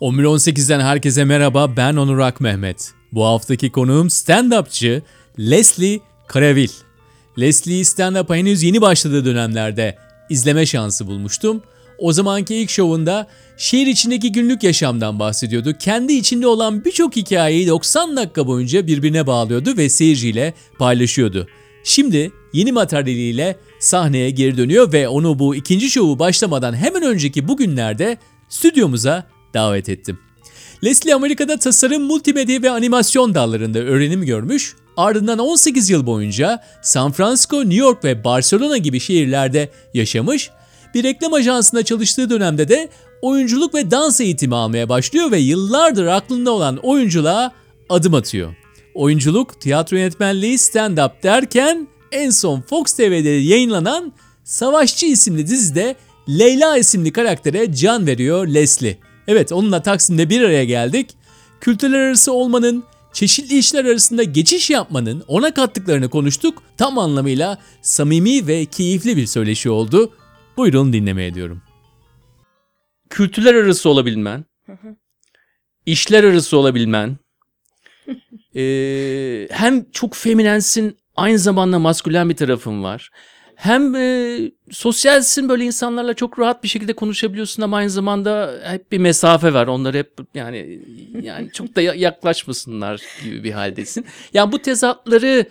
11.18'den herkese merhaba ben Onur Ak Mehmet. Bu haftaki konuğum stand-upçı Leslie Karavil. Leslie stand-up'a henüz yeni başladığı dönemlerde izleme şansı bulmuştum. O zamanki ilk şovunda şehir içindeki günlük yaşamdan bahsediyordu. Kendi içinde olan birçok hikayeyi 90 dakika boyunca birbirine bağlıyordu ve seyirciyle paylaşıyordu. Şimdi yeni materyaliyle sahneye geri dönüyor ve onu bu ikinci şovu başlamadan hemen önceki bugünlerde stüdyomuza davet ettim. Leslie Amerika'da tasarım, multimedya ve animasyon dallarında öğrenim görmüş, ardından 18 yıl boyunca San Francisco, New York ve Barcelona gibi şehirlerde yaşamış, bir reklam ajansında çalıştığı dönemde de oyunculuk ve dans eğitimi almaya başlıyor ve yıllardır aklında olan oyunculuğa adım atıyor. Oyunculuk, tiyatro yönetmenliği, stand-up derken en son Fox TV'de yayınlanan Savaşçı isimli dizide Leyla isimli karaktere can veriyor Leslie. Evet onunla Taksim'de bir araya geldik. Kültürler arası olmanın, çeşitli işler arasında geçiş yapmanın ona kattıklarını konuştuk. Tam anlamıyla samimi ve keyifli bir söyleşi oldu. Buyurun dinlemeye diyorum. Kültürler arası olabilmen, işler arası olabilmen, ee, hem çok feminensin aynı zamanda maskülen bir tarafın var. Hem e, sosyalsin böyle insanlarla çok rahat bir şekilde konuşabiliyorsun ama aynı zamanda hep bir mesafe var. Onlar hep yani yani çok da ya- yaklaşmasınlar gibi bir haldesin. Yani bu tezatları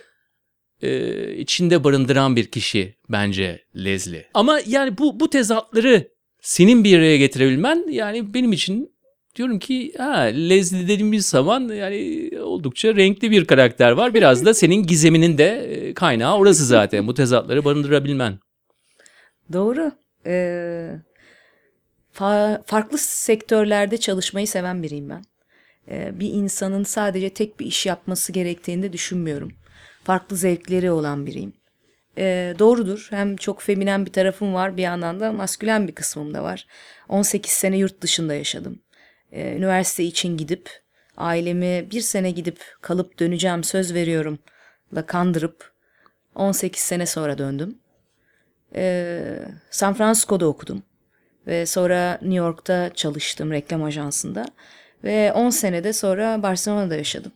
e, içinde barındıran bir kişi bence Leslie. Ama yani bu bu tezatları senin bir araya getirebilmen yani benim için diyorum ki ha Leslie dediğimiz zaman yani oldukça renkli bir karakter var. Biraz da senin gizeminin de e, kaynağı orası zaten. Bu tezatları barındırabilmen. Doğru. Ee, fa- farklı sektörlerde çalışmayı seven biriyim ben. Ee, bir insanın sadece tek bir iş yapması gerektiğini de düşünmüyorum. Farklı zevkleri olan biriyim. Ee, doğrudur. Hem çok feminen bir tarafım var bir yandan da maskülen bir kısmım da var. 18 sene yurt dışında yaşadım. Ee, üniversite için gidip ailemi bir sene gidip kalıp döneceğim söz veriyorum la kandırıp 18 sene sonra döndüm. Ee, San Francisco'da okudum ve sonra New York'ta çalıştım reklam ajansında ve 10 senede sonra Barcelona'da yaşadım.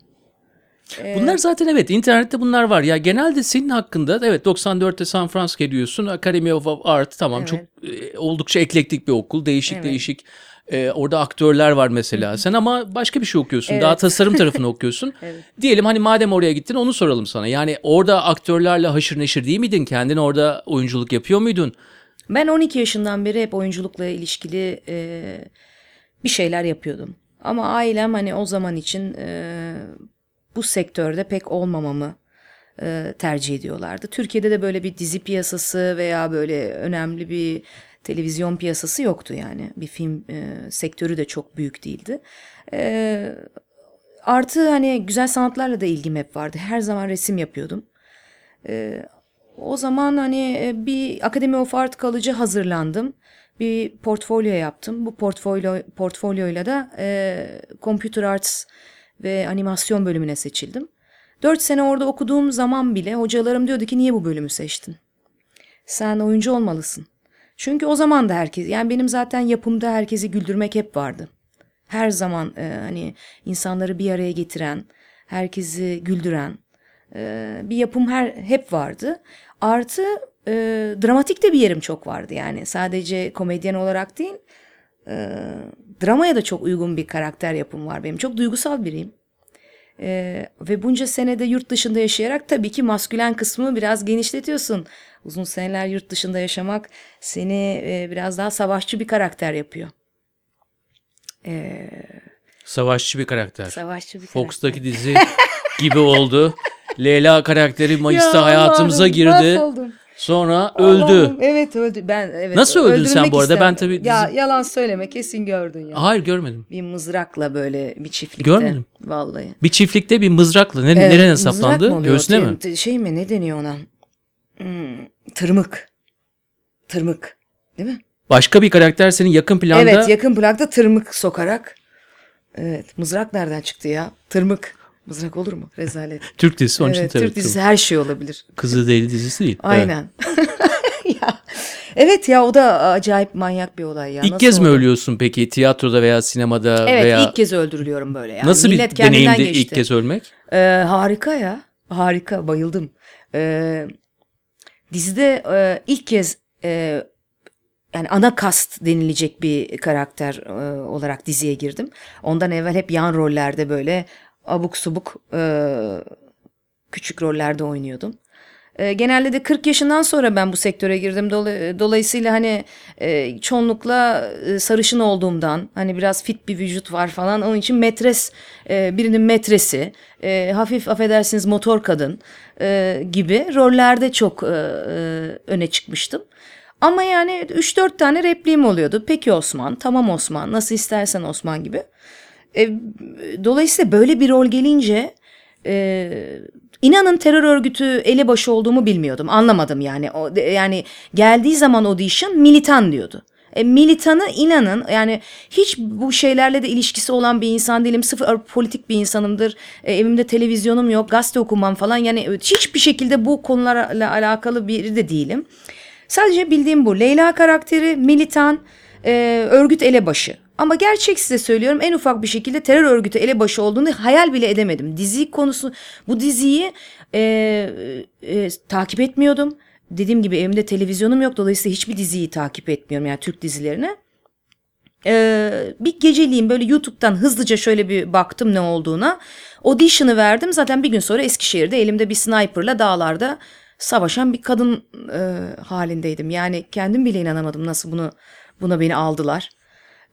Bunlar zaten evet internette bunlar var. Ya genelde senin hakkında evet 94'te San Francisco diyorsun. Academy of Art tamam çok e, oldukça eklektik bir okul. Değişik Evet. değişik e, orada aktörler var mesela. Sen ama başka bir şey okuyorsun. Daha Evet. tasarım tarafını okuyorsun. Evet. Diyelim hani madem oraya gittin onu soralım sana. Yani orada aktörlerle haşır neşir değil miydin? Kendin orada oyunculuk yapıyor muydun? Ben 12 yaşından beri hep oyunculukla ilişkili e, bir şeyler yapıyordum. Ama ailem hani o zaman için e, bu sektörde pek olmamamı e, tercih ediyorlardı. Türkiye'de de böyle bir dizi piyasası veya böyle önemli bir televizyon piyasası yoktu yani. Bir film e, sektörü de çok büyük değildi. E, artı hani güzel sanatlarla da ilgim hep vardı. Her zaman resim yapıyordum. O zaman hani e, bir Academy of Art kalıcı hazırlandım. Bir portfolyo yaptım. Bu portfolyo portfolyoyla da e, Computer Arts ve animasyon bölümüne seçildim. Dört sene orada okuduğum zaman bile hocalarım diyordu ki niye bu bölümü seçtin? Sen oyuncu olmalısın. Çünkü o zaman da herkes, yani benim zaten yapımda herkesi güldürmek hep vardı. Her zaman e, hani insanları bir araya getiren, herkesi güldüren, e, bir yapım her hep vardı. Artı e, dramatik de bir yerim çok vardı yani. Sadece komedyen olarak değil, e, dramaya da çok uygun bir karakter yapım var benim. Çok duygusal biriyim. E, ve bunca senede yurt dışında yaşayarak tabii ki maskülen kısmı biraz genişletiyorsun. Uzun seneler yurt dışında yaşamak seni e, biraz daha savaşçı bir karakter yapıyor. Savaşçı bir karakter. Savaşçı bir Fox'taki dizi gibi oldu. Leyla karakteri Mayıs'ta Ya hayatımıza Allah'ım, girdi. mahvoldum. Sonra öldü. Allah'ım, Evet öldü. Ben evet. Nasıl öldün sen bu arada? Ben tabii Ya dizi- yalan söyleme kesin gördün ya. Hayır görmedim. Bir mızrakla böyle bir çiftlikte. Görmedim. Vallahi. Bir çiftlikte bir mızrakla ne, Evet, nereye saplandı? Göğsüne mi? Şey mi ne deniyor ona? Hmm, tırmık. Tırmık. Değil mi? Başka bir karakter senin yakın planda Evet yakın plakta tırmık sokarak. Evet mızrak nereden çıktı ya? Tırmık. Mızrak olur mu? Rezalet. Türk dizisi onun için evet, tabii. Türk dizisi her şey olabilir. Kızı Deli dizisi değil. Evet. Aynen. ya Evet ya o da acayip manyak bir olay ya. İlk Nasıl kez mi oldu? ölüyorsun peki tiyatroda veya sinemada Evet veya ilk kez öldürülüyorum böyle. Yani. nasıl bir Millet kendinden deneyimdi geçti. ilk kez ölmek? Ee, harika ya. Harika. Bayıldım. Ee, dizide e, ilk kez e, yani ana kast denilecek bir karakter e, olarak diziye girdim. Ondan evvel hep yan rollerde böyle abuk subuk e, küçük rollerde oynuyordum. E, genelde de 40 yaşından sonra ben bu sektöre girdim. Dola- Dolayısıyla hani e, çoğunlukla e, sarışın olduğumdan hani biraz fit bir vücut var falan. Onun için metres e, birinin metresi, hafif affedersiniz motor kadın gibi rollerde çok öne çıkmıştım. Ama yani 3-4 tane repliğim oluyordu. Peki Osman, tamam Osman, nasıl istersen Osman gibi. Dolayısıyla böyle bir rol gelince inanın terör örgütü elebaşı olduğumu bilmiyordum. Anlamadım yani. O, yani geldiği zaman audition militan diyordu. E, militanı inanın yani hiç bu şeylerle de ilişkisi olan bir insan değilim. Sıfır politik bir insanımdır. E, evimde televizyonum yok, gazete okumam falan. Yani e, hiçbir şekilde bu konularla alakalı biri de değilim. Sadece bildiğim bu. Leyla karakteri militan, e, örgüt elebaşı. Ama gerçek size söylüyorum en ufak bir şekilde terör örgütü elebaşı olduğunu hayal bile edemedim. Dizi konusu bu diziyi e, e, takip etmiyordum. Dediğim gibi evimde televizyonum yok dolayısıyla hiçbir diziyi takip etmiyorum yani Türk dizilerini. Ee, bir geceliğin böyle YouTube'dan hızlıca şöyle bir baktım ne olduğuna. Audition'ı verdim. Zaten bir gün sonra Eskişehir'de elimde bir sniperla dağlarda savaşan bir kadın e, halindeydim. Yani kendim bile inanamadım nasıl bunu buna beni aldılar.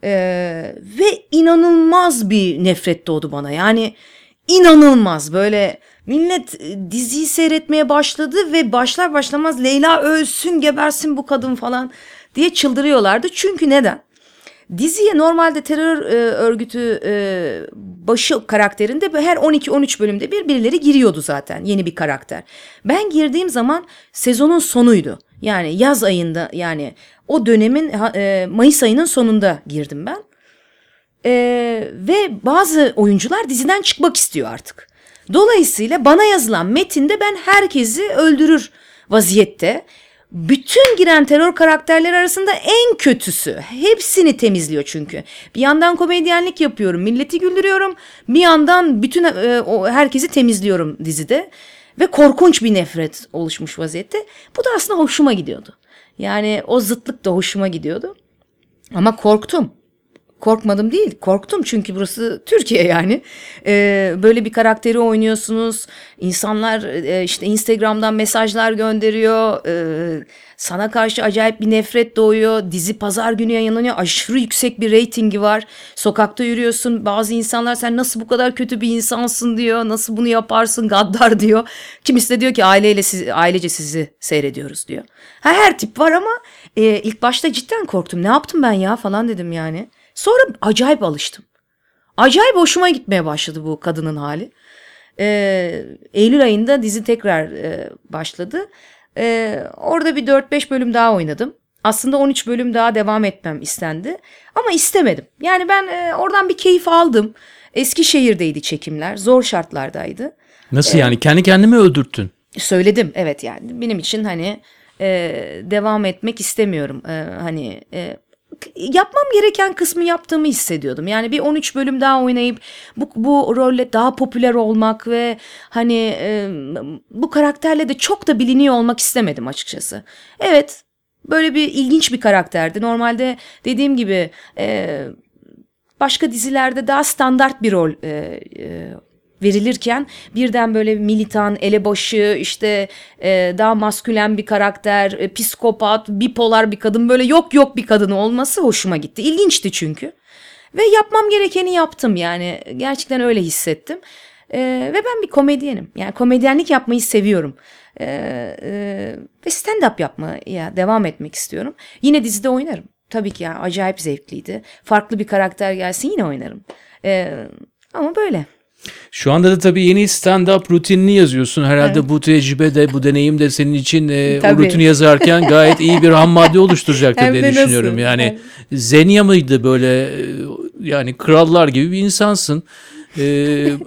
Ee, ve inanılmaz bir nefret doğdu bana. Yani inanılmaz böyle millet e, diziyi seyretmeye başladı ve başlar başlamaz Leyla ölsün gebersin bu kadın falan diye çıldırıyorlardı. Çünkü neden? Diziye normalde terör e, örgütü e, başı karakterinde her 12-13 bölümde bir birileri giriyordu zaten yeni bir karakter. Ben girdiğim zaman sezonun sonuydu. Yani yaz ayında yani o dönemin e, Mayıs ayının sonunda girdim ben. E, ve bazı oyuncular diziden çıkmak istiyor artık. Dolayısıyla bana yazılan metinde ben herkesi öldürür vaziyette. Bütün giren terör karakterleri arasında en kötüsü. Hepsini temizliyor çünkü. Bir yandan komedyenlik yapıyorum, milleti güldürüyorum. Bir yandan bütün e, o herkesi temizliyorum dizide. Ve korkunç bir nefret oluşmuş vaziyette. Bu da aslında hoşuma gidiyordu. Yani o zıtlık da hoşuma gidiyordu. Ama korktum. Korkmadım değil, korktum çünkü burası Türkiye yani. Ee, böyle bir karakteri oynuyorsunuz. İnsanlar e, işte Instagram'dan mesajlar gönderiyor. Ee, sana karşı acayip bir nefret doğuyor. Dizi pazar günü yayınlanıyor. Aşırı yüksek bir reytingi var. Sokakta yürüyorsun. Bazı insanlar sen nasıl bu kadar kötü bir insansın diyor. Nasıl bunu yaparsın gaddar diyor. Kimisi de diyor ki aileyle sizi, ailece sizi seyrediyoruz diyor. Ha, her tip var ama e, ilk başta cidden korktum. Ne yaptım ben ya falan dedim yani. Sonra acayip alıştım. Acayip hoşuma gitmeye başladı bu kadının hali. Ee, Eylül ayında dizi tekrar e, başladı. Ee, orada bir 4-5 bölüm daha oynadım. Aslında 13 bölüm daha devam etmem istendi. Ama istemedim. Yani ben e, oradan bir keyif aldım. Eskişehir'deydi çekimler. Zor şartlardaydı. Nasıl yani kendi kendimi öldürttün? Söyledim evet yani benim için hani e, devam etmek istemiyorum. E, hani e, yapmam gereken kısmı yaptığımı hissediyordum. Yani bir 13 bölüm daha oynayıp bu, bu rolle daha popüler olmak ve hani e, bu karakterle de çok da biliniyor olmak istemedim açıkçası. Evet böyle bir ilginç bir karakterdi. Normalde dediğim gibi e, başka dizilerde daha standart bir rol e, e, verilirken birden böyle militan, elebaşı, işte e, daha maskülen bir karakter, e, psikopat, bipolar bir kadın böyle yok yok bir kadın olması hoşuma gitti. İlginçti çünkü. Ve yapmam gerekeni yaptım yani gerçekten öyle hissettim. E, ve ben bir komedyenim. Yani komedyenlik yapmayı seviyorum. E, e, ve stand-up yapmaya devam etmek istiyorum. Yine dizide oynarım. Tabii ki yani acayip zevkliydi. Farklı bir karakter gelsin yine oynarım. E, ama böyle. Şu anda da tabii yeni stand-up rutinini yazıyorsun. Herhalde bu tecrübe de bu deneyim de senin için e, o rutini yazarken gayet iyi bir ham madde oluşturacaktır diye de nasıl? düşünüyorum. Yani Evet. Zenya mıydı böyle e, yani krallar gibi bir insansın. E,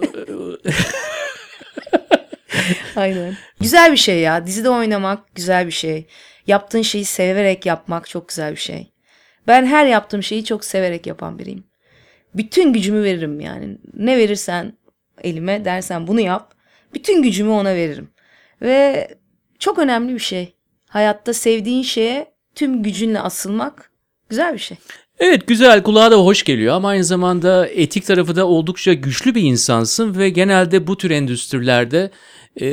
Aynen. Güzel bir şey ya. Dizide oynamak güzel bir şey. Yaptığın şeyi severek yapmak çok güzel bir şey. Ben her yaptığım şeyi çok severek yapan biriyim. Bütün gücümü veririm yani. Ne verirsen elime dersen bunu yap. Bütün gücümü ona veririm. Ve çok önemli bir şey. Hayatta sevdiğin şeye tüm gücünle asılmak güzel bir şey. Evet güzel kulağa da hoş geliyor ama aynı zamanda etik tarafı da oldukça güçlü bir insansın ve genelde bu tür endüstrilerde e,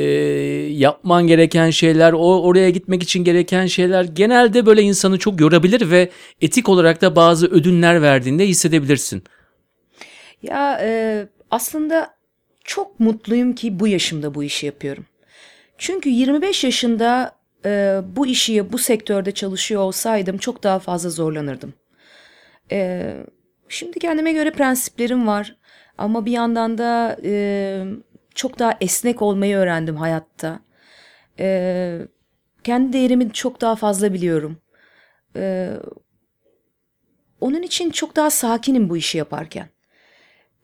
yapman gereken şeyler, o oraya gitmek için gereken şeyler genelde böyle insanı çok yorabilir ve etik olarak da bazı ödünler verdiğinde hissedebilirsin. Ya e, aslında çok mutluyum ki bu yaşımda bu işi yapıyorum. Çünkü 25 yaşında e, bu işi bu sektörde çalışıyor olsaydım çok daha fazla zorlanırdım. E, şimdi kendime göre prensiplerim var ama bir yandan da e, çok daha esnek olmayı öğrendim hayatta. E, kendi değerimi çok daha fazla biliyorum. E, onun için çok daha sakinim bu işi yaparken.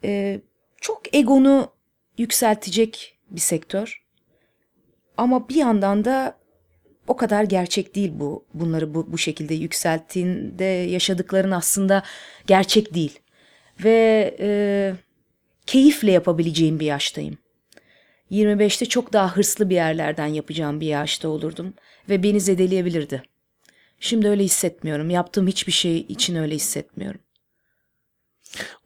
E, çok egonu yükseltecek bir sektör. Ama bir yandan da o kadar gerçek değil bu. Bunları bu, bu şekilde yükselttiğinde yaşadıkların aslında gerçek değil. Ve e, keyifle yapabileceğim bir yaştayım. 25'te çok daha hırslı bir yerlerden yapacağım bir yaşta olurdum ve beni zedeleyebilirdi. Şimdi öyle hissetmiyorum. Yaptığım hiçbir şey için öyle hissetmiyorum.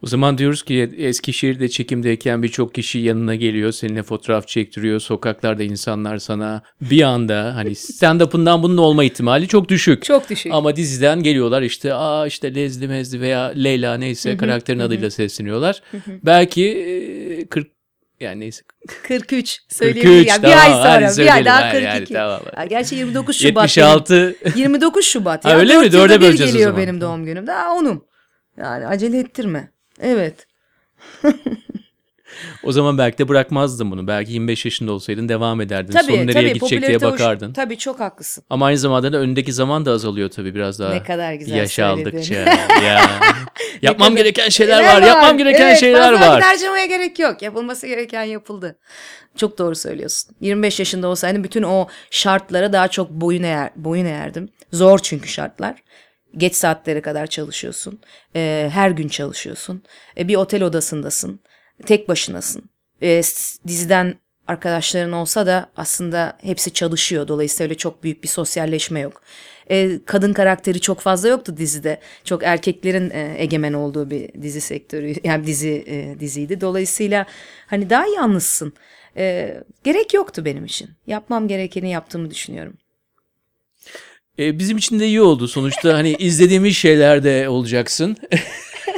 O zaman diyoruz ki Eskişehir'de çekimdeyken birçok kişi yanına geliyor, seninle fotoğraf çektiriyor. Sokaklarda insanlar sana bir anda hani stand-up'ından bunun olma ihtimali çok düşük. Çok düşük. Ama diziden geliyorlar işte aa işte Lezli Mezli veya Leyla neyse karakterin adıyla sesleniyorlar. Belki e, 40 yani neyse 43 43 söyleyebilirim. Yani tamam, bir ay sonra bir ay daha Ha, 42. yani tamam. Ya gerçi 29 Şubat. 76 benim. 29 Şubat. Ya. öyle mi? Dörde böleceğiz o geliyor zaman. benim doğum günüm. Daha onum. Yani acele ettirme. Evet. o zaman belki de bırakmazdın bunu. Belki 25 yaşında olsaydın devam ederdin. Tabii Sonu nereye tabii gidecek diye popülarite hoş- bakardın. Tabii çok haklısın. Ama aynı zamanda da önündeki zaman da azalıyor tabii biraz daha. Ne kadar güzel Yaş söyledin. aldıkça. ya. Yapmam gereken şeyler Neler var. Yapmam gereken evet, şeyler fazla var. harcamaya gerek yok. Yapılması gereken yapıldı. Çok doğru söylüyorsun. 25 yaşında olsaydım bütün o şartlara daha çok boyun eğer, boyun eğerdim. Zor çünkü şartlar. Geç saatlere kadar çalışıyorsun. Ee, her gün çalışıyorsun. Ee, bir otel odasındasın. Tek başınasın. S- diziden arkadaşların olsa da aslında hepsi çalışıyor. Dolayısıyla öyle çok büyük bir sosyalleşme yok. Ee, kadın karakteri çok fazla yoktu dizide. Çok erkeklerin e, egemen olduğu bir dizi sektörü, yani dizi e, diziydi. Dolayısıyla hani daha yalnızsın. Ee, gerek yoktu benim için. Yapmam gerekeni yaptığımı düşünüyorum. E, bizim için de iyi oldu. Sonuçta hani izlediğimiz şeylerde olacaksın.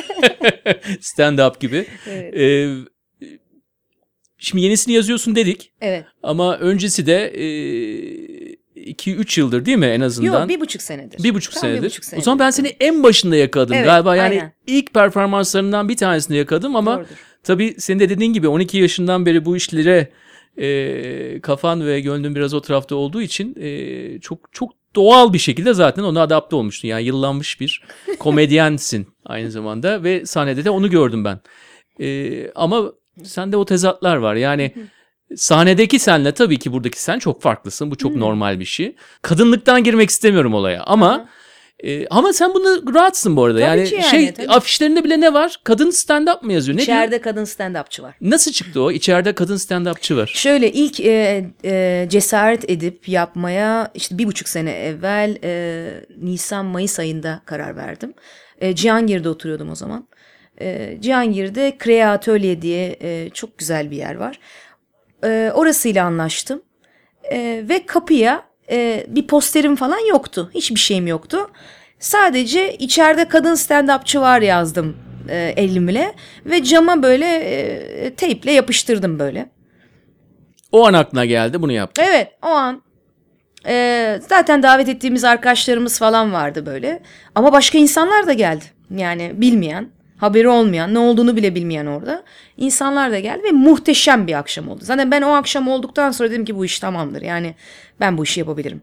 Stand up gibi. E, şimdi yenisini yazıyorsun dedik. Evet. Ama öncesi de 2-3 yıldır değil mi en azından? Yok bir buçuk senedir. Bir buçuk Tam senedir. bir buçuk O senedir. zaman ben seni en başında yakaladım Evet, galiba. Yani aynen. ilk performanslarından bir tanesini yakaladım ama Doğrudur. tabii senin de dediğin gibi 12 yaşından beri bu işlere e, kafan ve gönlün biraz o tarafta olduğu için e, çok çok doğal bir şekilde zaten ona adapte olmuştun. Yani yıllanmış bir komedyensin aynı zamanda ve sahnede de onu gördüm ben. E, ama sende o tezatlar var. Yani sahnedeki senle tabii ki buradaki sen çok farklısın. Bu çok normal bir şey. Kadınlıktan girmek istemiyorum olaya ama e, ama sen bunu rahatsın bu arada. Tabii yani, ki yani, şey tabii. afişlerinde bile ne var? Kadın stand up mı yazıyor? Ne diyor? İçeride kadın stand-upçı var. Nasıl çıktı o? İçeride kadın stand-upçı var. Şöyle ilk e, e, cesaret edip yapmaya işte bir buçuk sene evvel e, Nisan-Mayıs ayında karar verdim. E, Cihangir'de oturuyordum o zaman. E, Cihangir'de Krea Atölye diye e, çok güzel bir yer var. E, orasıyla anlaştım. E, ve kapıya e, bir posterim falan yoktu. Hiçbir şeyim yoktu. Sadece içeride kadın stand-upçı var yazdım e, elimle. Ve cama böyle e, teyple yapıştırdım böyle. O an aklına geldi bunu yaptı. Evet o an e, zaten davet ettiğimiz arkadaşlarımız falan vardı böyle. Ama başka insanlar da geldi. Yani bilmeyen, haberi olmayan, ne olduğunu bile bilmeyen orada. insanlar da geldi ve muhteşem bir akşam oldu. Zaten ben o akşam olduktan sonra dedim ki bu iş tamamdır. Yani ben bu işi yapabilirim.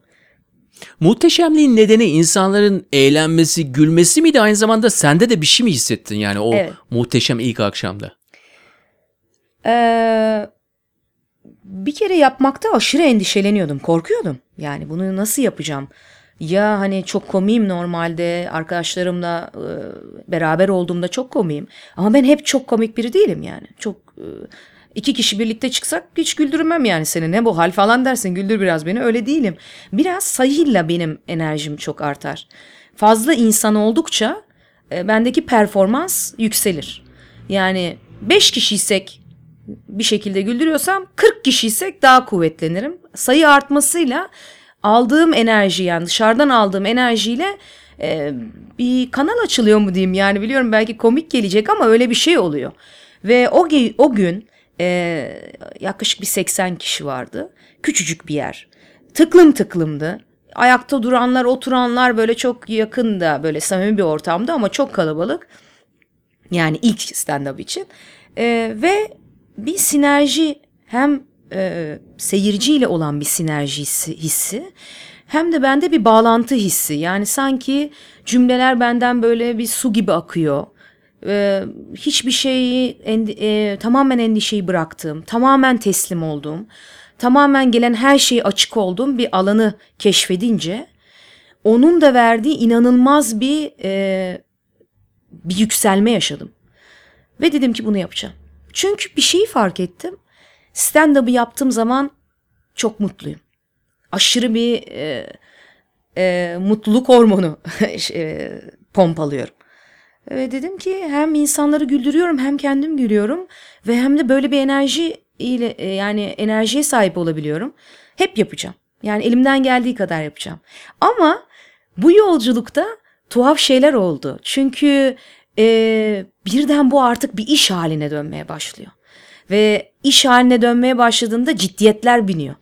Muhteşemliğin nedeni insanların eğlenmesi, gülmesi miydi? Aynı zamanda sende de bir şey mi hissettin yani o Evet. muhteşem ilk akşamda? Ee, bir kere yapmakta aşırı endişeleniyordum. Korkuyordum. Yani bunu nasıl yapacağım? Ya hani çok komiyim normalde arkadaşlarımla e, beraber olduğumda çok komiyim. Ama ben hep çok komik biri değilim yani. Çok e, iki kişi birlikte çıksak hiç güldürmem yani seni. Ne bu hal falan dersin güldür biraz beni. Öyle değilim. Biraz sayıyla benim enerjim çok artar. Fazla insan oldukça e, bendeki performans yükselir. Yani 5 kişiysek bir şekilde güldürüyorsam 40 kişiysek daha kuvvetlenirim. Sayı artmasıyla aldığım enerji yani dışarıdan aldığım enerjiyle e, bir kanal açılıyor mu diyeyim yani biliyorum belki komik gelecek ama öyle bir şey oluyor. Ve o, o gün e, yaklaşık bir 80 kişi vardı. Küçücük bir yer. Tıklım tıklımdı. Ayakta duranlar, oturanlar böyle çok yakında, böyle samimi bir ortamda ama çok kalabalık. Yani ilk stand-up için. E, ve bir sinerji hem e, seyirciyle olan bir sinerji hissi, hem de bende bir bağlantı hissi. Yani sanki cümleler benden böyle bir su gibi akıyor. E, hiçbir şeyi endi- e, tamamen endişeyi bıraktığım, tamamen teslim olduğum, tamamen gelen her şeyi açık olduğum bir alanı keşfedince onun da verdiği inanılmaz bir e, bir yükselme yaşadım. Ve dedim ki bunu yapacağım. Çünkü bir şeyi fark ettim. Stand-up'ı yaptığım zaman çok mutluyum. Aşırı bir e, e, mutluluk hormonu e, pompalıyorum. Ve dedim ki hem insanları güldürüyorum hem kendim gülüyorum ve hem de böyle bir enerji ile e, yani enerjiye sahip olabiliyorum. Hep yapacağım. Yani elimden geldiği kadar yapacağım. Ama bu yolculukta tuhaf şeyler oldu. Çünkü e, birden bu artık bir iş haline dönmeye başlıyor. Ve iş haline dönmeye başladığında ciddiyetler biniyor.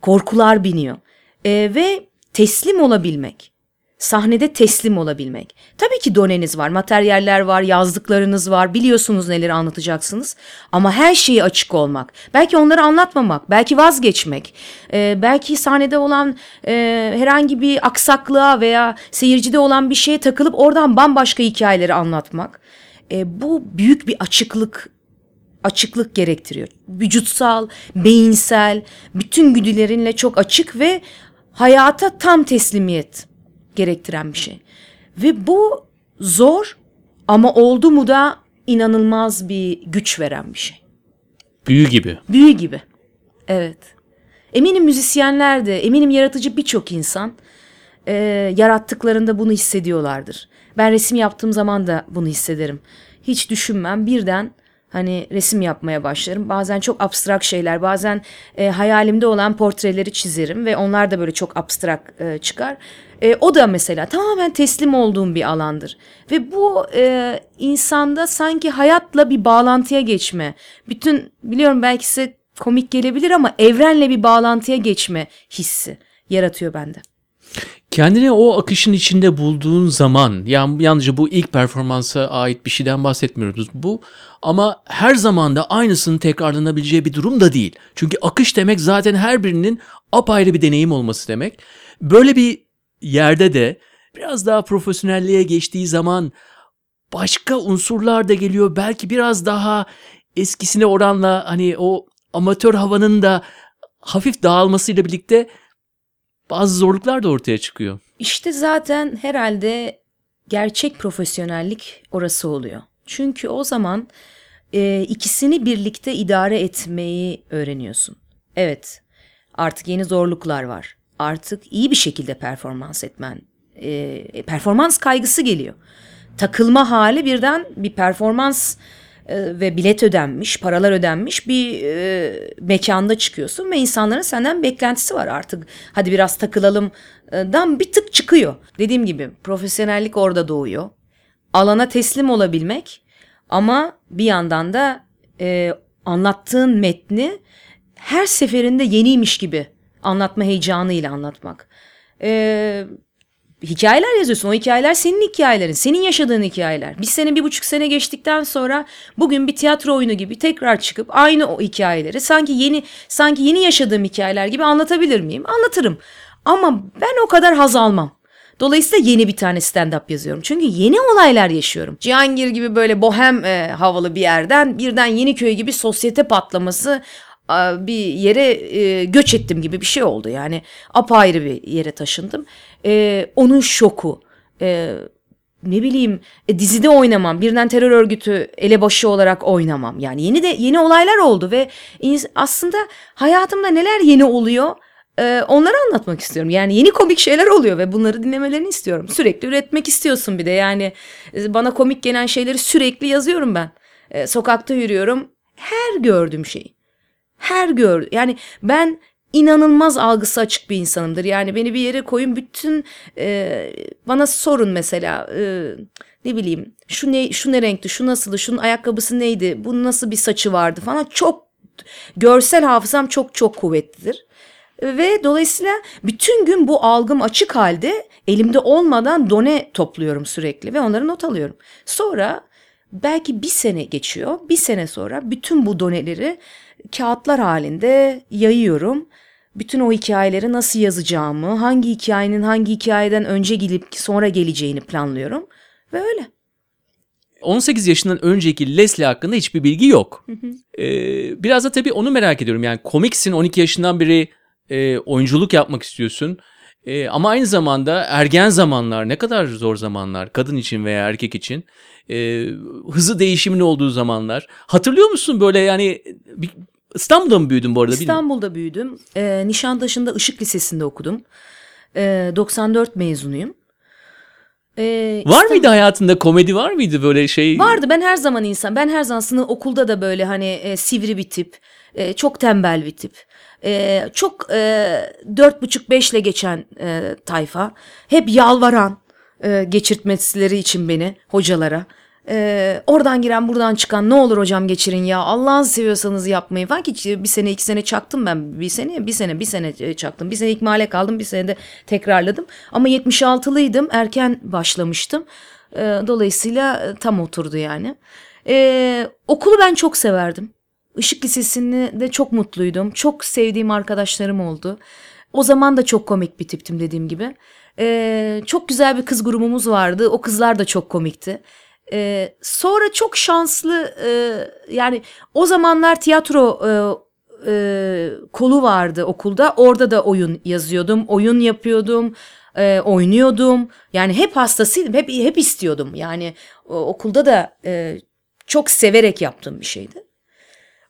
Korkular biniyor. E, ve teslim olabilmek. Sahnede teslim olabilmek. Tabii ki doneniz var, materyaller var, yazdıklarınız var, biliyorsunuz neleri anlatacaksınız. Ama her şeyi açık olmak. Belki onları anlatmamak, belki vazgeçmek. e, belki sahnede olan e, herhangi bir aksaklığa veya seyircide olan bir şeye takılıp oradan bambaşka hikayeleri anlatmak. E, bu büyük bir açıklık açıklık gerektiriyor. Vücutsal, beyinsel, bütün güdülerinle çok açık ve hayata tam teslimiyet gerektiren bir şey. Ve bu zor ama oldu mu da inanılmaz bir güç veren bir şey. Büyü gibi. Büyü gibi. Evet. Eminim müzisyenler de, eminim yaratıcı birçok insan e, yarattıklarında bunu hissediyorlardır. Ben resim yaptığım zaman da bunu hissederim. Hiç düşünmem birden hani resim yapmaya başlarım. Bazen çok abstrak şeyler, bazen e, hayalimde olan portreleri çizerim ve onlar da böyle çok abstrak e, çıkar. E, o da mesela tamamen teslim olduğum bir alandır. Ve bu e, insanda sanki hayatla bir bağlantıya geçme. Bütün biliyorum belki size komik gelebilir ama evrenle bir bağlantıya geçme hissi yaratıyor bende. Kendini o akışın içinde bulduğun zaman, yani yalnızca bu ilk performansa ait bir şeyden bahsetmiyoruz bu. Ama her zaman da aynısının tekrarlanabileceği bir durum da değil. Çünkü akış demek zaten her birinin apayrı bir deneyim olması demek. Böyle bir yerde de biraz daha profesyonelliğe geçtiği zaman başka unsurlar da geliyor. Belki biraz daha eskisine oranla hani o amatör havanın da hafif dağılmasıyla birlikte bazı zorluklar da ortaya çıkıyor. İşte zaten herhalde gerçek profesyonellik orası oluyor. Çünkü o zaman e, ikisini birlikte idare etmeyi öğreniyorsun. Evet, artık yeni zorluklar var. Artık iyi bir şekilde performans etmen, e, performans kaygısı geliyor. Takılma hali birden bir performans ve bilet ödenmiş, paralar ödenmiş bir e, mekanda çıkıyorsun ve insanların senden beklentisi var artık. Hadi biraz takılalım e, dan bir tık çıkıyor. Dediğim gibi profesyonellik orada doğuyor. Alana teslim olabilmek ama bir yandan da e, anlattığın metni her seferinde yeniymiş gibi anlatma heyecanıyla anlatmak. E, hikayeler yazıyorsun. O hikayeler senin hikayelerin. Senin yaşadığın hikayeler. Bir sene, bir buçuk sene geçtikten sonra bugün bir tiyatro oyunu gibi tekrar çıkıp aynı o hikayeleri sanki yeni sanki yeni yaşadığım hikayeler gibi anlatabilir miyim? Anlatırım. Ama ben o kadar haz almam. Dolayısıyla yeni bir tane stand-up yazıyorum. Çünkü yeni olaylar yaşıyorum. Cihangir gibi böyle bohem e, havalı bir yerden birden Yeniköy gibi sosyete patlaması bir yere e, göç ettim gibi bir şey oldu. Yani apayrı bir yere taşındım. E, onun şoku. E, ne bileyim e, dizide oynamam. Birden terör örgütü elebaşı olarak oynamam. Yani yeni de yeni olaylar oldu ve aslında hayatımda neler yeni oluyor e, onları anlatmak istiyorum. Yani yeni komik şeyler oluyor ve bunları dinlemelerini istiyorum. Sürekli üretmek istiyorsun bir de. Yani e, bana komik gelen şeyleri sürekli yazıyorum ben. E, sokakta yürüyorum. Her gördüğüm şey. Her gör yani ben inanılmaz algısı açık bir insanımdır. Yani beni bir yere koyun bütün e, bana sorun mesela e, ne bileyim şu ne şu ne renkti şu nasıldı şunun ayakkabısı neydi bu nasıl bir saçı vardı falan çok görsel hafızam çok çok kuvvetlidir. Ve dolayısıyla bütün gün bu algım açık halde elimde olmadan done topluyorum sürekli ve onları not alıyorum. Sonra belki bir sene geçiyor. Bir sene sonra bütün bu doneleri kağıtlar halinde yayıyorum. Bütün o hikayeleri nasıl yazacağımı, hangi hikayenin hangi hikayeden önce gelip sonra geleceğini planlıyorum. Ve öyle. 18 yaşından önceki Leslie hakkında hiçbir bilgi yok. Ee, biraz da tabii onu merak ediyorum. Yani komiksin 12 yaşından beri e, oyunculuk yapmak istiyorsun. E, ama aynı zamanda ergen zamanlar ne kadar zor zamanlar kadın için veya erkek için. E, hızlı değişimin olduğu zamanlar. Hatırlıyor musun böyle yani bir, İstanbul'da mı büyüdün bu arada? İstanbul'da büyüdüm. Ee, Nişantaşı'nda Işık Lisesi'nde okudum. Ee, 94 mezunuyum. Ee, Var mıydı hayatında komedi var mıydı böyle şey? Vardı ben her zaman insan. Ben her zaman sınıf okulda da böyle hani e, sivri bir tip. e, çok tembel bir tip. e, çok e, dört buçuk beşle geçen e, tayfa. Hep yalvaran e, geçirtmesileri için beni hocalara. E, oradan giren buradan çıkan ne olur hocam geçirin ya. Allah'ını seviyorsanız yapmayın falan ki bir sene iki sene çaktım ben. Bir sene bir sene bir sene e, çaktım. Bir sene ikmale kaldım bir sene de tekrarladım. Ama 76'lıydım erken başlamıştım. E, dolayısıyla e, tam oturdu yani. E, okulu ben çok severdim. Işık Lisesi'nde de çok mutluydum. Çok sevdiğim arkadaşlarım oldu. O zaman da çok komik bir tiptim dediğim gibi. E, çok güzel bir kız grubumuz vardı. O kızlar da çok komikti ee, sonra çok şanslı e, yani o zamanlar tiyatro e, e, kolu vardı okulda. Orada da oyun yazıyordum, oyun yapıyordum, e, oynuyordum. Yani hep hastasıydım, hep hep istiyordum. Yani o, okulda da e, çok severek yaptığım bir şeydi.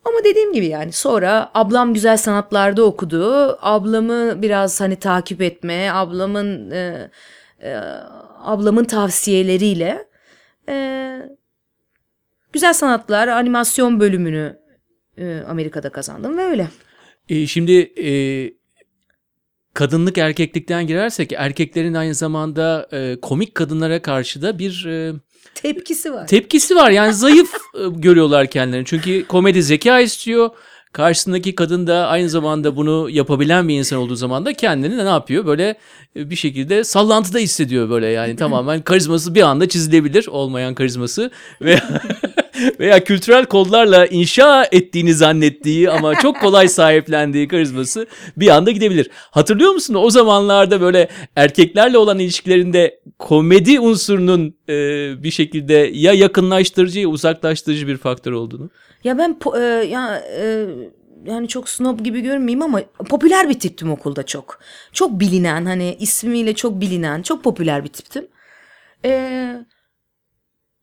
Ama dediğim gibi yani sonra ablam güzel sanatlarda okudu. Ablamı biraz hani takip etme, ablamın e, e, ablamın tavsiyeleriyle e, güzel sanatlar animasyon bölümünü e, Amerika'da kazandım ve öyle. E, şimdi e, kadınlık erkeklikten girersek erkeklerin aynı zamanda e, komik kadınlara karşı da bir e, Tepkisi var. tepkisi var. Yani zayıf e, görüyorlar kendilerini. Çünkü komedi zeka istiyor. Karşısındaki kadın da aynı zamanda bunu yapabilen bir insan olduğu zaman da kendini ne yapıyor? Böyle e, bir şekilde sallantıda hissediyor böyle yani tamamen karizması bir anda çizilebilir olmayan karizması veya veya kültürel kodlarla inşa ettiğini zannettiği ama çok kolay sahiplendiği karizması bir anda gidebilir. Hatırlıyor musun o zamanlarda böyle erkeklerle olan ilişkilerinde komedi unsurunun e, bir şekilde ya yakınlaştırıcı ya uzaklaştırıcı bir faktör olduğunu? Ya ben e, ya e, yani çok snob gibi görmeyeyim ama popüler bir tiptim okulda çok. Çok bilinen hani ismiyle çok bilinen çok popüler bir tiptim. E,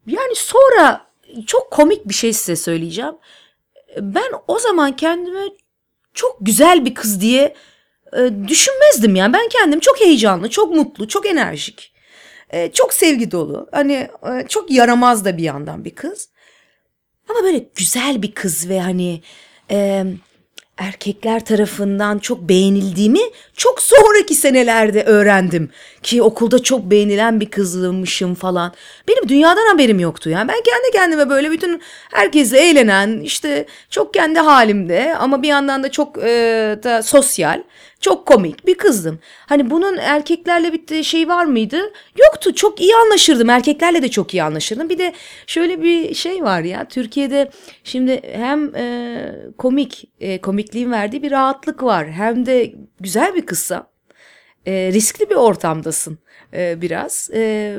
yani sonra çok komik bir şey size söyleyeceğim. Ben o zaman kendime çok güzel bir kız diye e, düşünmezdim yani. Ben kendim çok heyecanlı, çok mutlu, çok enerjik. e, çok sevgi dolu. Hani e, çok yaramaz da bir yandan bir kız. Ama böyle güzel bir kız ve hani e, erkekler tarafından çok beğenildiğimi çok sonraki senelerde öğrendim. Ki okulda çok beğenilen bir kızmışım falan. Benim dünyadan haberim yoktu yani. Ben kendi kendime böyle bütün herkesle eğlenen işte çok kendi halimde ama bir yandan da çok e, da sosyal. Çok komik bir kızdım. Hani bunun erkeklerle bir şey var mıydı? Yoktu. Çok iyi anlaşırdım. Erkeklerle de çok iyi anlaşırdım. Bir de şöyle bir şey var ya. Türkiye'de şimdi hem e, komik, e, komikliğin verdiği bir rahatlık var. Hem de güzel bir kızsa. E, riskli bir ortamdasın e, biraz. E,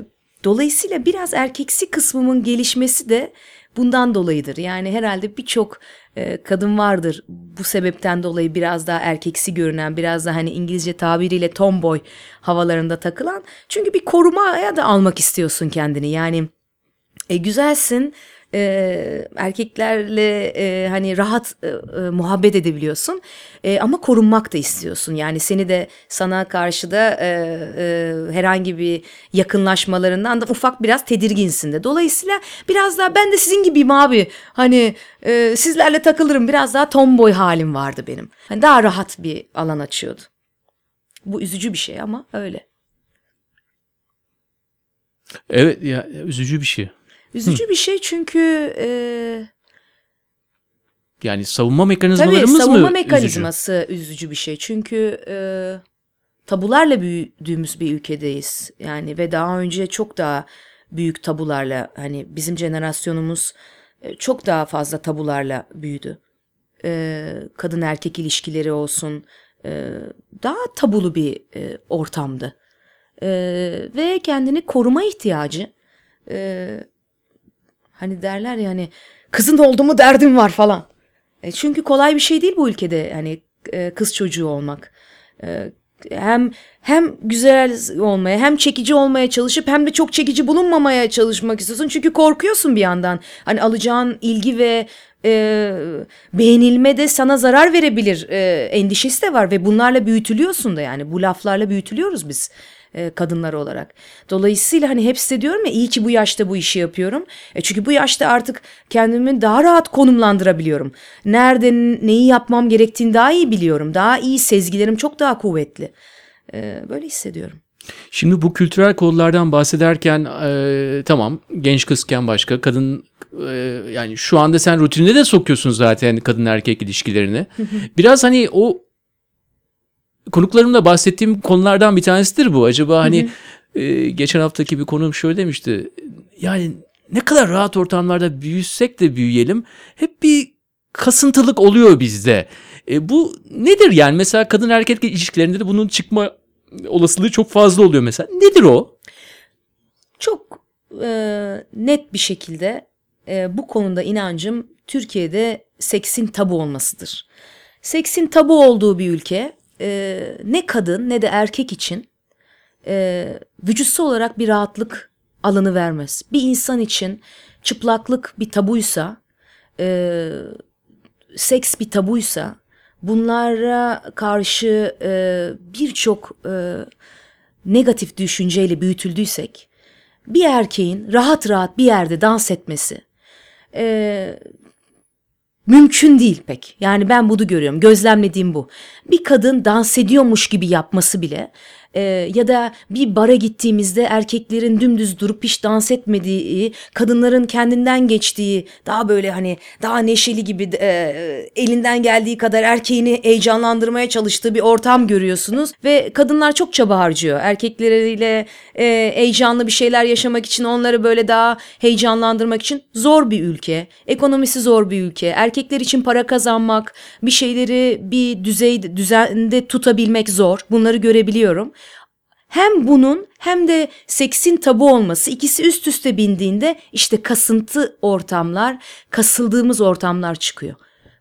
dolayısıyla biraz erkeksi kısmımın gelişmesi de bundan dolayıdır. Yani herhalde birçok kadın vardır. Bu sebepten dolayı biraz daha erkeksi görünen, biraz da hani İngilizce tabiriyle tomboy havalarında takılan. Çünkü bir korumaya da almak istiyorsun kendini. Yani e, güzelsin, e, erkeklerle e, hani rahat e, e, muhabbet edebiliyorsun. E, ama korunmak da istiyorsun. Yani seni de sana karşı da e, e, herhangi bir yakınlaşmalarından da ufak biraz tedirginsin de. Dolayısıyla biraz daha ben de sizin gibiyim abi. Hani e, sizlerle takılırım. Biraz daha tomboy halim vardı benim. Hani daha rahat bir alan açıyordu. Bu üzücü bir şey ama öyle. Evet ya üzücü bir şey. Üzücü bir şey çünkü e, Yani savunma Tabii mekanizmalarımız mı savunma üzücü? mekanizması üzücü? bir şey. Çünkü e, tabularla büyüdüğümüz bir ülkedeyiz. Yani ve daha önce çok daha büyük tabularla hani bizim jenerasyonumuz e, çok daha fazla tabularla büyüdü. E, kadın erkek ilişkileri olsun e, daha tabulu bir e, ortamdı. E, ve kendini koruma ihtiyacı e, hani derler ya hani kızın oldu mu derdim var falan. E, çünkü kolay bir şey değil bu ülkede hani e, kız çocuğu olmak. E, hem hem güzel olmaya hem çekici olmaya çalışıp hem de çok çekici bulunmamaya çalışmak istiyorsun. Çünkü korkuyorsun bir yandan. Hani alacağın ilgi ve e, beğenilme de sana zarar verebilir e, endişesi de var ve bunlarla büyütülüyorsun da yani bu laflarla büyütülüyoruz biz e, kadınlar olarak. Dolayısıyla hani hepsi de diyorum ya iyi ki bu yaşta bu işi yapıyorum. E çünkü bu yaşta artık kendimi daha rahat konumlandırabiliyorum. Nerede neyi yapmam gerektiğini daha iyi biliyorum. Daha iyi sezgilerim çok daha kuvvetli. E, böyle hissediyorum. Şimdi bu kültürel kodlardan bahsederken e, tamam genç kızken başka kadın e, yani şu anda sen rutinine de sokuyorsun zaten kadın erkek ilişkilerini. Biraz hani o konuklarımla bahsettiğim konulardan bir tanesidir bu. Acaba hani e, geçen haftaki bir konuğum şöyle demişti. Yani ne kadar rahat ortamlarda büyüsek de büyüyelim hep bir kasıntılık oluyor bizde. E, bu nedir yani mesela kadın erkek ilişkilerinde de bunun çıkma olasılığı çok fazla oluyor mesela. Nedir o? Çok e, net bir şekilde e, bu konuda inancım Türkiye'de seksin tabu olmasıdır. Seksin tabu olduğu bir ülke e, ne kadın ne de erkek için e, vücutsal olarak bir rahatlık alanı vermez. Bir insan için çıplaklık bir tabuysa, e, seks bir tabuysa, bunlara karşı e, birçok e, negatif düşünceyle büyütüldüysek, bir erkeğin rahat rahat bir yerde dans etmesi e, mümkün değil pek. Yani ben bunu görüyorum. Gözlemlediğim bu. Bir kadın dans ediyormuş gibi yapması bile e, ya da bir bara gittiğimizde erkeklerin dümdüz durup hiç dans etmediği, kadınların kendinden geçtiği, daha böyle hani daha neşeli gibi e, elinden geldiği kadar erkeğini heyecanlandırmaya çalıştığı bir ortam görüyorsunuz ve kadınlar çok çaba harcıyor. Erkekleriyle e, heyecanlı bir şeyler yaşamak için onları böyle daha heyecanlandırmak için zor bir ülke. Ekonomisi zor bir ülke. Erkekler için para kazanmak, bir şeyleri bir düzey düzende tutabilmek zor. Bunları görebiliyorum. Hem bunun hem de seksin tabu olması ikisi üst üste bindiğinde işte kasıntı ortamlar, kasıldığımız ortamlar çıkıyor.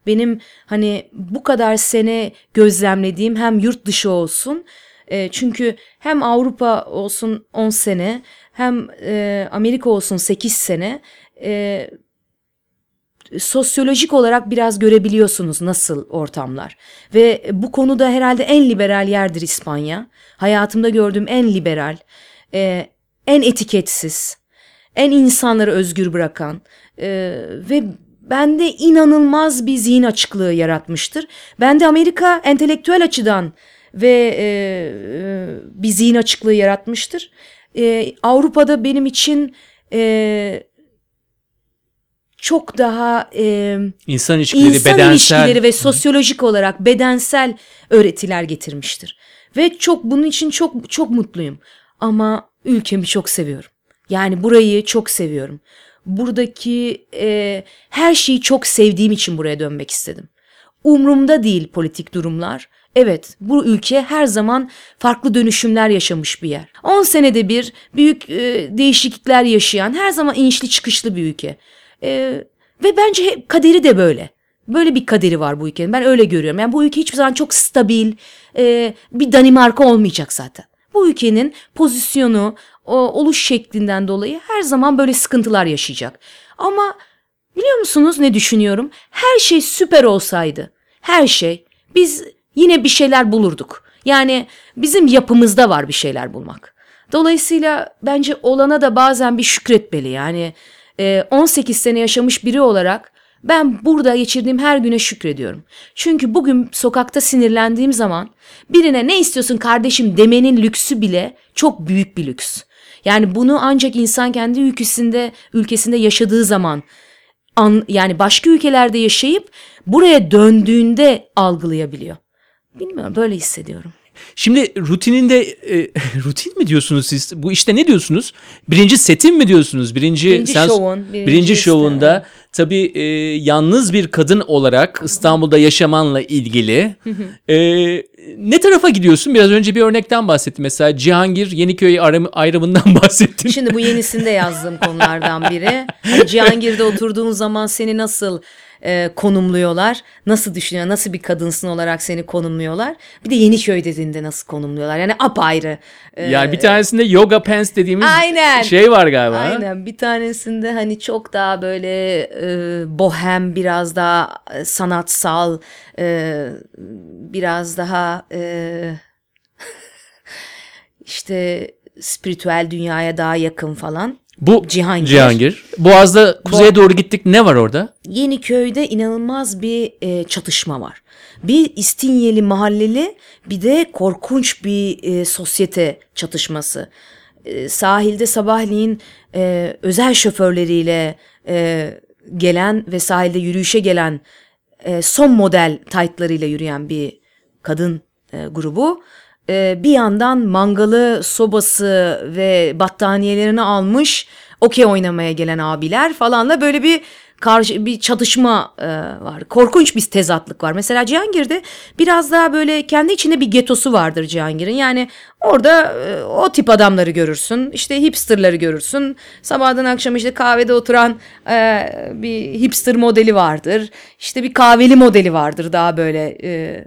Benim hani bu kadar sene gözlemlediğim hem yurt dışı olsun e, çünkü hem Avrupa olsun 10 sene hem e, Amerika olsun 8 sene e, sosyolojik olarak biraz görebiliyorsunuz nasıl ortamlar. Ve bu konuda herhalde en liberal yerdir İspanya. Hayatımda gördüğüm en liberal, e, en etiketsiz, en insanları özgür bırakan e, ve bende inanılmaz bir zihin açıklığı yaratmıştır. Bende Amerika entelektüel açıdan ve e, e, bir zihin açıklığı yaratmıştır. E, Avrupa'da benim için e, çok daha e, İnsan ilişkileri, insan bedensel. ilişkileri ve sosyolojik olarak bedensel öğretiler getirmiştir. Ve çok bunun için çok çok mutluyum. Ama ülkemi çok seviyorum. Yani burayı çok seviyorum. Buradaki e, her şeyi çok sevdiğim için buraya dönmek istedim. Umrumda değil politik durumlar. Evet, bu ülke her zaman farklı dönüşümler yaşamış bir yer. 10 senede bir büyük e, değişiklikler yaşayan, her zaman inişli çıkışlı bir ülke. E, ve bence kaderi de böyle. Böyle bir kaderi var bu ülkenin. Ben öyle görüyorum. Yani bu ülke hiçbir zaman çok stabil e, bir Danimarka olmayacak zaten. Bu ülkenin pozisyonu, o, oluş şeklinden dolayı her zaman böyle sıkıntılar yaşayacak. Ama biliyor musunuz ne düşünüyorum? Her şey süper olsaydı, her şey biz yine bir şeyler bulurduk. Yani bizim yapımızda var bir şeyler bulmak. Dolayısıyla bence olana da bazen bir şükretmeli. Yani 18 sene yaşamış biri olarak ben burada geçirdiğim her güne şükrediyorum. Çünkü bugün sokakta sinirlendiğim zaman birine ne istiyorsun kardeşim demenin lüksü bile çok büyük bir lüks. Yani bunu ancak insan kendi ülkesinde ülkesinde yaşadığı zaman an, yani başka ülkelerde yaşayıp buraya döndüğünde algılayabiliyor. Bilmiyorum böyle hissediyorum. Şimdi rutininde e, rutin mi diyorsunuz siz? Bu işte ne diyorsunuz? Birinci setin mi diyorsunuz? Birinci, Birinci şovun, birinci, birinci şovunda tabii e, yalnız bir kadın olarak İstanbul'da yaşamanla ilgili e, ne tarafa gidiyorsun? Biraz önce bir örnekten bahsettim. Mesela Cihangir Yeniköy ayrım- ayrımından bahsettin. Şimdi bu yenisinde yazdığım konulardan biri. Hani Cihangir'de oturduğun zaman seni nasıl e, konumluyorlar? Nasıl düşünüyor? Nasıl bir kadınsın olarak seni konumluyorlar? Bir de Yeniköy dediğinde nasıl konumluyorlar? Yani apayrı. E, yani bir tanesinde yoga pants dediğimiz Aynen. şey var galiba. Aynen bir tanesinde hani çok daha böyle e, bohem biraz daha e, sanatsal e, biraz daha e, işte spiritüel dünyaya daha yakın falan. Bu Cihangir. Cihangir. Boğaz'da kuzeye doğru gittik. Ne var orada? Yeniköy'de inanılmaz bir e, çatışma var. Bir İstinyeli mahalleli bir de korkunç bir e, sosyete çatışması. E, sahilde sabahleyin e, özel şoförleriyle e, gelen ve sahilde yürüyüşe gelen e, son model taytlarıyla yürüyen bir kadın e, grubu. E, bir yandan mangalı, sobası ve battaniyelerini almış okey oynamaya gelen abiler falanla böyle bir karşı bir çatışma e, var. Korkunç bir tezatlık var. Mesela Cihangir'de biraz daha böyle kendi içinde bir getosu vardır Cihangir'in. Yani orada e, o tip adamları görürsün. İşte hipsterları görürsün. Sabahdan akşam işte kahvede oturan e, bir hipster modeli vardır. İşte bir kahveli modeli vardır daha böyle e,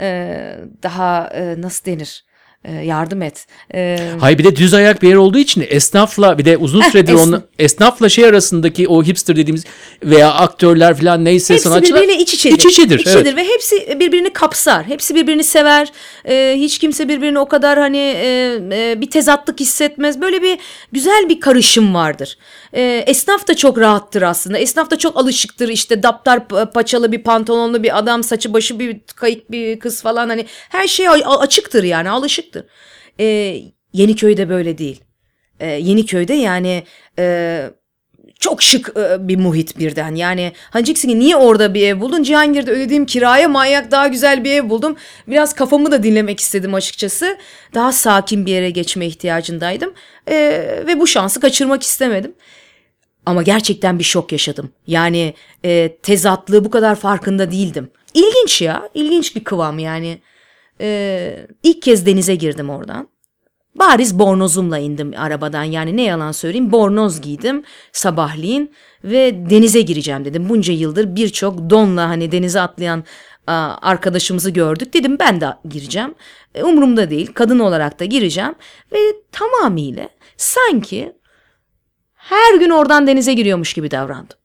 e, daha e, nasıl denir? E, yardım et. E, Hayır bir de düz ayak bir yer olduğu için esnafla bir de uzun süredir esnaf. onu esnafla şey arasındaki o hipster dediğimiz veya aktörler falan neyse Hepsi sanatçılar birbiriyle iç içedir. İç içedir. evet. ve hepsi birbirini kapsar. Hepsi birbirini sever. Ee, hiç kimse birbirini o kadar hani e, e, bir tezatlık hissetmez. Böyle bir güzel bir karışım vardır. Ee, esnaf da çok rahattır aslında. Esnaf da çok alışıktır. İşte daptar pa- paçalı bir pantolonlu bir adam, saçı başı bir kayık bir kız falan hani her şey açıktır yani alışıktır. Ee, Yeniköy'de böyle değil. Ee, Yeniköy'de yani e, çok şık e, bir muhit birden. Yani hani niye orada bir ev buldun? Cihangir'de ödediğim kiraya manyak daha güzel bir ev buldum. Biraz kafamı da dinlemek istedim açıkçası. Daha sakin bir yere geçme ihtiyacındaydım. E, ve bu şansı kaçırmak istemedim. Ama gerçekten bir şok yaşadım. Yani e, tezatlığı bu kadar farkında değildim. İlginç ya. ilginç bir kıvam yani. E, ilk kez denize girdim oradan. Bariz bornozumla indim arabadan yani ne yalan söyleyeyim bornoz giydim sabahleyin ve denize gireceğim dedim. Bunca yıldır birçok donla hani denize atlayan arkadaşımızı gördük dedim ben de gireceğim. E, umurumda değil kadın olarak da gireceğim ve tamamıyla sanki her gün oradan denize giriyormuş gibi davrandım.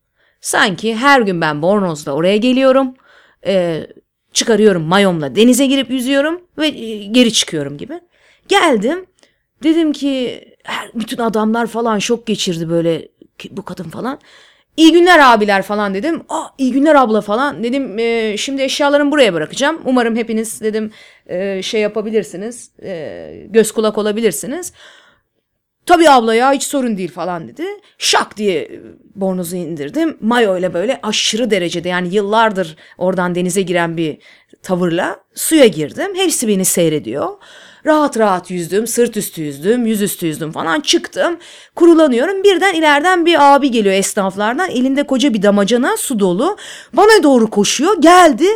Sanki her gün ben bornozla oraya geliyorum. e, çıkarıyorum mayomla denize girip yüzüyorum ve e, geri çıkıyorum gibi. Geldim dedim ki her, bütün adamlar falan şok geçirdi böyle bu kadın falan. İyi günler abiler falan dedim. Aa iyi günler abla falan dedim. "e, şimdi eşyalarımı buraya bırakacağım. Umarım hepiniz dedim e, şey yapabilirsiniz. e, göz kulak olabilirsiniz. Tabii abla ya hiç sorun değil falan dedi. Şak diye bornozu indirdim. Mayo ile böyle aşırı derecede yani yıllardır oradan denize giren bir tavırla suya girdim. Hepsi beni seyrediyor. Rahat rahat yüzdüm, sırt üstü yüzdüm, yüzüstü yüzdüm falan çıktım. Kurulanıyorum. Birden ileriden bir abi geliyor esnaflardan. Elinde koca bir damacana su dolu. Bana doğru koşuyor. Geldi.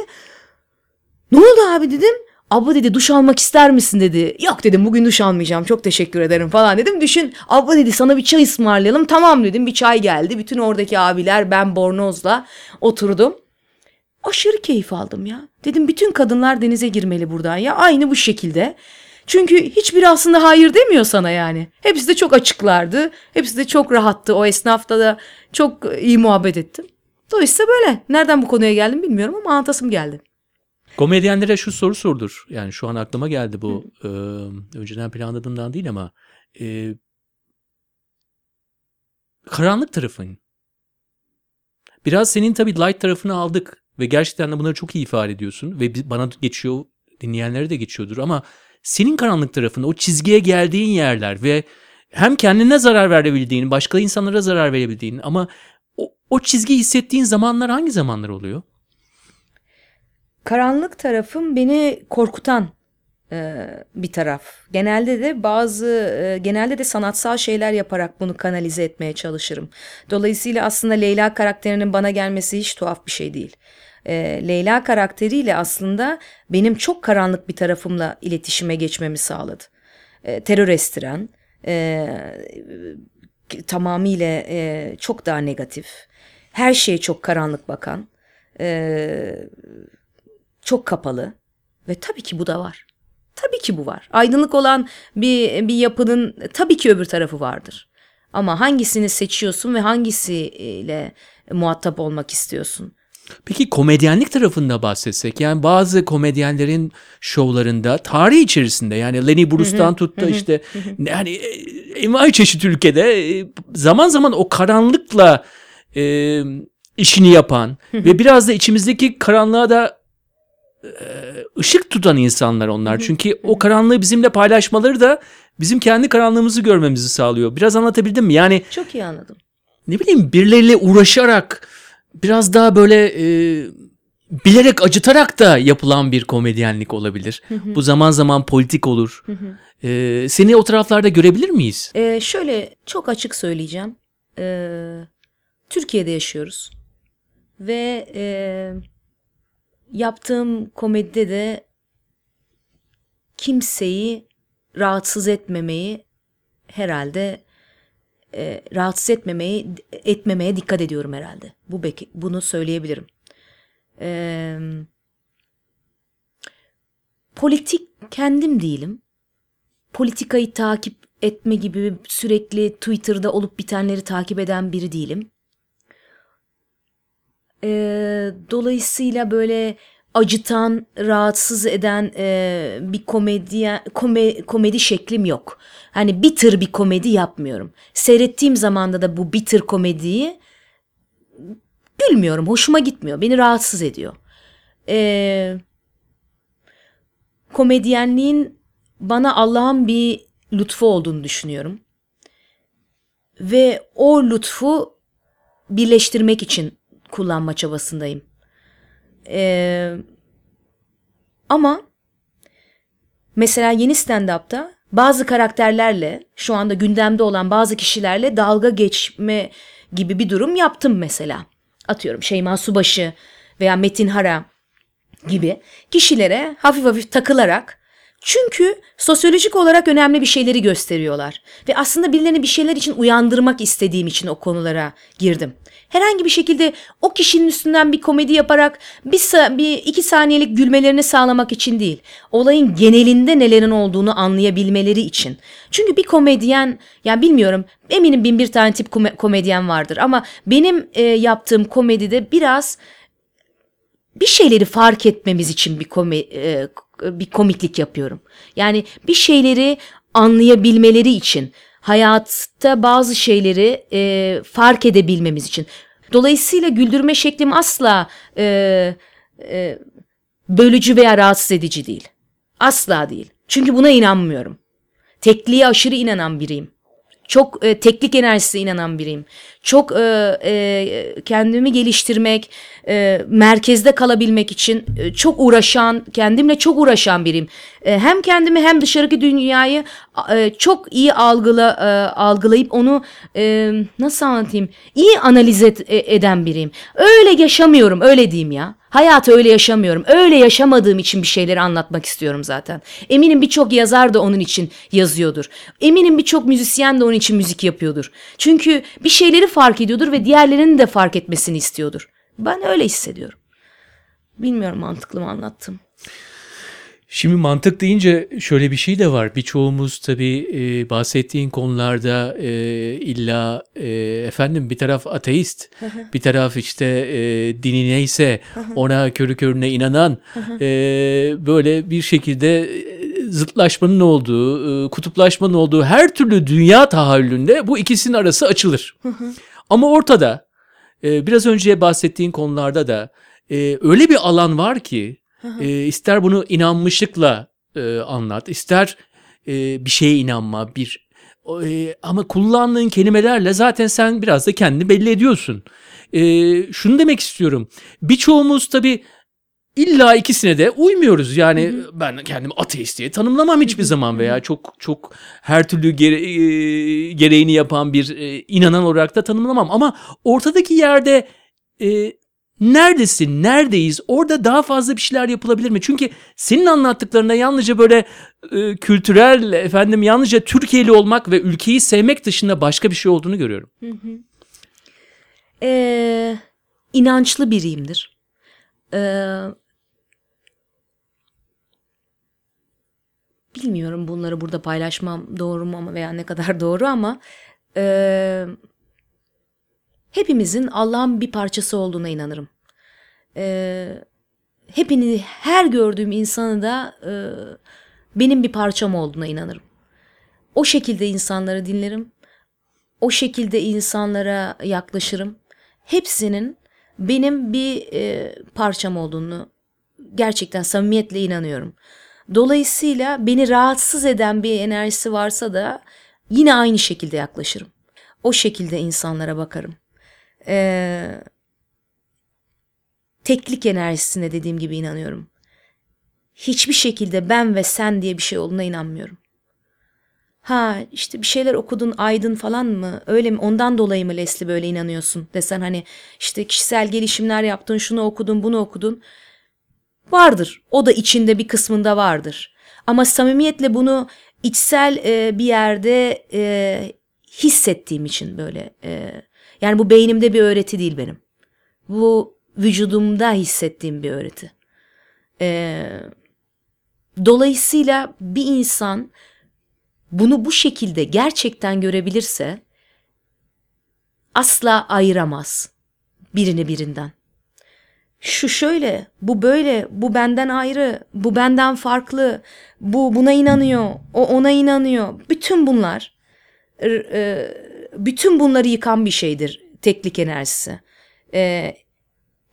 Ne oldu abi dedim. Abla dedi duş almak ister misin dedi. Yok dedim bugün duş almayacağım çok teşekkür ederim falan dedim. Düşün abla dedi sana bir çay ısmarlayalım. Tamam dedim bir çay geldi. Bütün oradaki abiler ben bornozla oturdum. Aşırı keyif aldım ya. Dedim bütün kadınlar denize girmeli buradan ya. Aynı bu şekilde. Çünkü hiçbiri aslında hayır demiyor sana yani. Hepsi de çok açıklardı. Hepsi de çok rahattı. O esnafta da çok iyi muhabbet ettim. Dolayısıyla böyle. Nereden bu konuya geldim bilmiyorum ama anlatasım geldi. Komedyenlere şu soru sordur. Yani şu an aklıma geldi bu. Ee, önceden planladığımdan değil ama e, karanlık tarafın. Biraz senin tabii light tarafını aldık ve gerçekten de bunları çok iyi ifade ediyorsun ve bana geçiyor, dinleyenlere de geçiyordur ama senin karanlık tarafında o çizgiye geldiğin yerler ve hem kendine zarar verebildiğin, başka insanlara zarar verebildiğin ama o, o çizgiyi hissettiğin zamanlar hangi zamanlar oluyor? Karanlık tarafım beni korkutan e, bir taraf. Genelde de bazı e, genelde de sanatsal şeyler yaparak bunu kanalize etmeye çalışırım. Dolayısıyla aslında Leyla karakterinin bana gelmesi hiç tuhaf bir şey değil. E, Leyla karakteriyle aslında benim çok karanlık bir tarafımla iletişime geçmemi sağladı. E, terör estiren, e, tamamıyla e, çok daha negatif, her şeye çok karanlık bakan, e, çok kapalı ve tabii ki bu da var. Tabii ki bu var. Aydınlık olan bir bir yapının tabii ki öbür tarafı vardır. Ama hangisini seçiyorsun ve hangisiyle muhatap olmak istiyorsun? Peki komedyenlik tarafında bahsetsek yani bazı komedyenlerin şovlarında tarih içerisinde yani Lenny Bruce'tan tut da işte yani e, envai çeşit ülkede e, zaman zaman o karanlıkla e, işini yapan ve biraz da içimizdeki karanlığa da ışık tutan insanlar onlar. Çünkü o karanlığı bizimle paylaşmaları da bizim kendi karanlığımızı görmemizi sağlıyor. Biraz anlatabildim mi? Yani Çok iyi anladım. ne bileyim birileriyle uğraşarak biraz daha böyle e, bilerek acıtarak da yapılan bir komedyenlik olabilir. Bu zaman zaman politik olur. E, seni o taraflarda görebilir miyiz? Ee, şöyle çok açık söyleyeceğim. Ee, Türkiye'de yaşıyoruz. Ve e, yaptığım komedide de kimseyi rahatsız etmemeyi herhalde e, rahatsız etmemeyi etmemeye dikkat ediyorum herhalde. Bu bunu söyleyebilirim. Ee, politik kendim değilim politikayı takip etme gibi sürekli Twitter'da olup bitenleri takip eden biri değilim. Ee, dolayısıyla böyle acıtan, rahatsız eden e, bir komedyen, kome, komedi şeklim yok. Hani bitter bir komedi yapmıyorum. Seyrettiğim zamanda da bu bitter komediyi gülmüyorum, hoşuma gitmiyor, beni rahatsız ediyor. Ee, komedyenliğin bana Allah'ın bir lütfu olduğunu düşünüyorum. Ve o lütfu birleştirmek için kullanma çabasındayım. Ee, ama mesela yeni stand-up'ta bazı karakterlerle şu anda gündemde olan bazı kişilerle dalga geçme gibi bir durum yaptım mesela. Atıyorum Şeyma Subaşı veya Metin Hara gibi kişilere hafif hafif takılarak çünkü sosyolojik olarak önemli bir şeyleri gösteriyorlar. Ve aslında birilerini bir şeyler için uyandırmak istediğim için o konulara girdim. Herhangi bir şekilde o kişinin üstünden bir komedi yaparak bir, bir iki saniyelik gülmelerini sağlamak için değil. Olayın genelinde nelerin olduğunu anlayabilmeleri için. Çünkü bir komedyen, yani bilmiyorum eminim bin bir tane tip kome- komedyen vardır. Ama benim e, yaptığım komedide biraz bir şeyleri fark etmemiz için bir kome, e, bir komiklik yapıyorum. Yani bir şeyleri anlayabilmeleri için, hayatta bazı şeyleri e, fark edebilmemiz için. Dolayısıyla güldürme şeklim asla e, e, bölücü veya rahatsız edici değil. Asla değil. Çünkü buna inanmıyorum. Tekliğe aşırı inanan biriyim. Çok e, teklik enerjisine inanan biriyim. Çok e, e, kendimi geliştirmek, e, merkezde kalabilmek için e, çok uğraşan, kendimle çok uğraşan biriyim. E, hem kendimi hem dışarıki dünyayı e, çok iyi algıla e, algılayıp onu e, nasıl anlatayım? İyi analiz et, e, eden biriyim. Öyle yaşamıyorum, öyle diyeyim ya. Hayatı öyle yaşamıyorum. Öyle yaşamadığım için bir şeyleri anlatmak istiyorum zaten. Eminim birçok yazar da onun için yazıyordur. Eminim birçok müzisyen de onun için müzik yapıyordur. Çünkü bir şeyleri fark ediyordur ve diğerlerinin de fark etmesini istiyordur. Ben öyle hissediyorum. Bilmiyorum mantıklı mı anlattım. Şimdi mantık deyince şöyle bir şey de var. Birçoğumuz tabii e, bahsettiğin konularda e, illa e, efendim bir taraf ateist, bir taraf işte e, dini neyse ona körü körüne inanan e, böyle bir şekilde e, zıtlaşmanın olduğu, e, kutuplaşmanın olduğu her türlü dünya tahayyülünde bu ikisinin arası açılır. Ama ortada e, biraz önce bahsettiğin konularda da e, öyle bir alan var ki e, ister bunu inanmışlıkla e, anlat, ister e, bir şeye inanma, bir e, ama kullandığın kelimelerle zaten sen biraz da kendini belli ediyorsun. E, şunu demek istiyorum. Birçoğumuz tabii illa ikisine de uymuyoruz. Yani ben kendimi ateist diye tanımlamam hiçbir zaman veya çok çok her türlü gere- e, gereğini yapan bir e, inanan olarak da tanımlamam. Ama ortadaki yerde e, neredesin, neredeyiz? Orada daha fazla bir şeyler yapılabilir mi? Çünkü senin anlattıklarında yalnızca böyle e, kültürel, efendim yalnızca Türkiye'li olmak ve ülkeyi sevmek dışında başka bir şey olduğunu görüyorum. Ee, inançlı biriyimdir. Ee, bilmiyorum bunları burada paylaşmam doğru mu ama veya ne kadar doğru ama ee, hepimizin Allah'ın bir parçası olduğuna inanırım. Ee, hepini her gördüğüm insanı da ee, benim bir parçam olduğuna inanırım. O şekilde insanları dinlerim. O şekilde insanlara yaklaşırım. Hepsinin benim bir e, parçam olduğunu gerçekten samimiyetle inanıyorum. Dolayısıyla beni rahatsız eden bir enerjisi varsa da yine aynı şekilde yaklaşırım. O şekilde insanlara bakarım. Ee, teklik enerjisine dediğim gibi inanıyorum. Hiçbir şekilde ben ve sen diye bir şey olduğuna inanmıyorum. Ha işte bir şeyler okudun aydın falan mı öyle mi ondan dolayı mı Leslie böyle inanıyorsun desen hani işte kişisel gelişimler yaptın şunu okudun bunu okudun vardır. O da içinde bir kısmında vardır. Ama samimiyetle bunu içsel e, bir yerde e, hissettiğim için böyle e, yani bu beynimde bir öğreti değil benim. Bu vücudumda hissettiğim bir öğreti. E, dolayısıyla bir insan bunu bu şekilde gerçekten görebilirse asla ayıramaz birini birinden. Şu şöyle, bu böyle, bu benden ayrı, bu benden farklı, bu buna inanıyor, o ona inanıyor. Bütün bunlar, e, bütün bunları yıkan bir şeydir teklik enerjisi. E,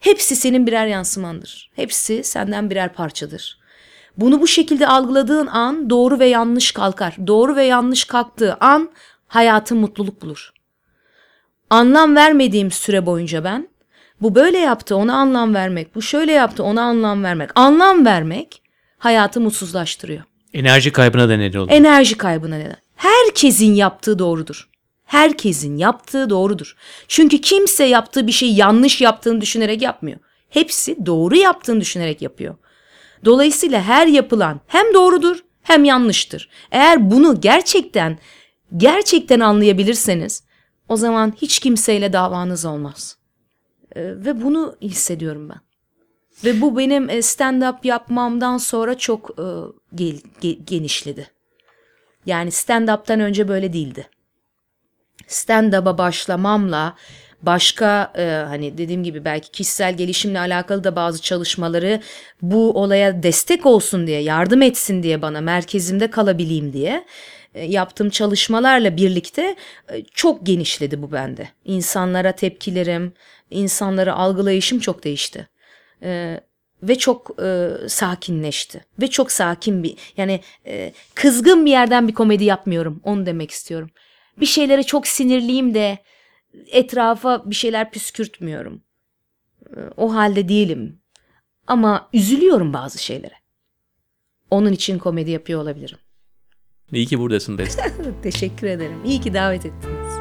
hepsi senin birer yansımandır. Hepsi senden birer parçadır. Bunu bu şekilde algıladığın an doğru ve yanlış kalkar. Doğru ve yanlış kalktığı an hayatın mutluluk bulur. Anlam vermediğim süre boyunca ben bu böyle yaptı ona anlam vermek, bu şöyle yaptı ona anlam vermek. Anlam vermek hayatı mutsuzlaştırıyor. Enerji kaybına da neden oluyor. Enerji kaybına neden. Herkesin yaptığı doğrudur. Herkesin yaptığı doğrudur. Çünkü kimse yaptığı bir şeyi yanlış yaptığını düşünerek yapmıyor. Hepsi doğru yaptığını düşünerek yapıyor. Dolayısıyla her yapılan hem doğrudur hem yanlıştır. Eğer bunu gerçekten gerçekten anlayabilirseniz o zaman hiç kimseyle davanız olmaz. Ee, ve bunu hissediyorum ben. Ve bu benim e, stand-up yapmamdan sonra çok e, genişledi. Yani stand-up'tan önce böyle değildi. Stand-up'a başlamamla başka e, hani dediğim gibi belki kişisel gelişimle alakalı da bazı çalışmaları bu olaya destek olsun diye yardım etsin diye bana merkezimde kalabileyim diye yaptığım çalışmalarla birlikte e, çok genişledi bu bende. İnsanlara tepkilerim, insanları algılayışım çok değişti. E, ve çok e, sakinleşti. Ve çok sakin bir yani e, kızgın bir yerden bir komedi yapmıyorum. Onu demek istiyorum. Bir şeylere çok sinirliyim de etrafa bir şeyler püskürtmüyorum. O halde değilim. Ama üzülüyorum bazı şeylere. Onun için komedi yapıyor olabilirim. İyi ki buradasın Leslie. Teşekkür ederim. İyi ki davet ettiniz.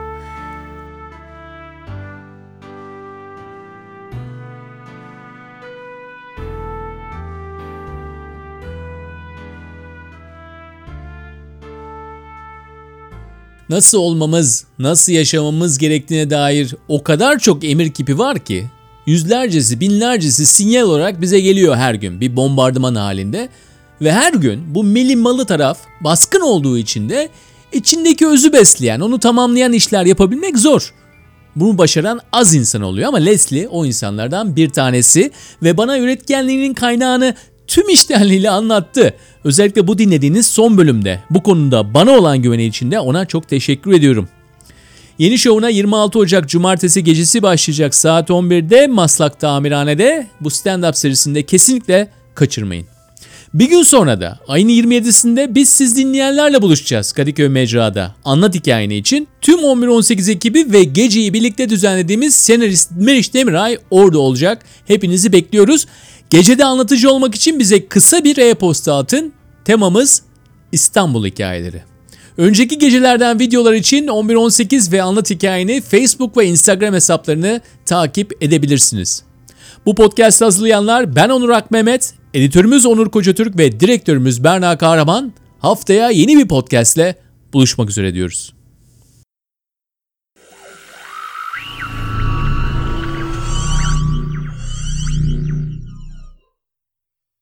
Nasıl olmamız, nasıl yaşamamız gerektiğine dair o kadar çok emir kipi var ki yüzlercesi, binlercesi sinyal olarak bize geliyor her gün bir bombardıman halinde ve her gün bu milimmalı taraf baskın olduğu için de içindeki özü besleyen, onu tamamlayan işler yapabilmek zor. Bunu başaran az insan oluyor ama Leslie o insanlardan bir tanesi ve bana üretkenliğinin kaynağını tüm iştenliğiyle anlattı. Özellikle bu dinlediğiniz son bölümde bu konuda bana olan güveni için de ona çok teşekkür ediyorum. Yeni şovuna 26 Ocak Cumartesi gecesi başlayacak saat 11'de Maslak Tamirhane'de bu stand-up serisinde kesinlikle kaçırmayın. Bir gün sonra da ayın 27'sinde biz siz dinleyenlerle buluşacağız Kadıköy Mecra'da. Anlat hikayeni için tüm 11-18 ekibi ve geceyi birlikte düzenlediğimiz senarist Meriç Demiray orada olacak. Hepinizi bekliyoruz. Gecede anlatıcı olmak için bize kısa bir e-posta atın. Temamız İstanbul hikayeleri. Önceki gecelerden videolar için 11-18 ve Anlat Hikayeni Facebook ve Instagram hesaplarını takip edebilirsiniz. Bu podcast hazırlayanlar ben Onur Akmehmet, editörümüz Onur Kocatürk ve direktörümüz Berna Kahraman. Haftaya yeni bir podcastle buluşmak üzere diyoruz.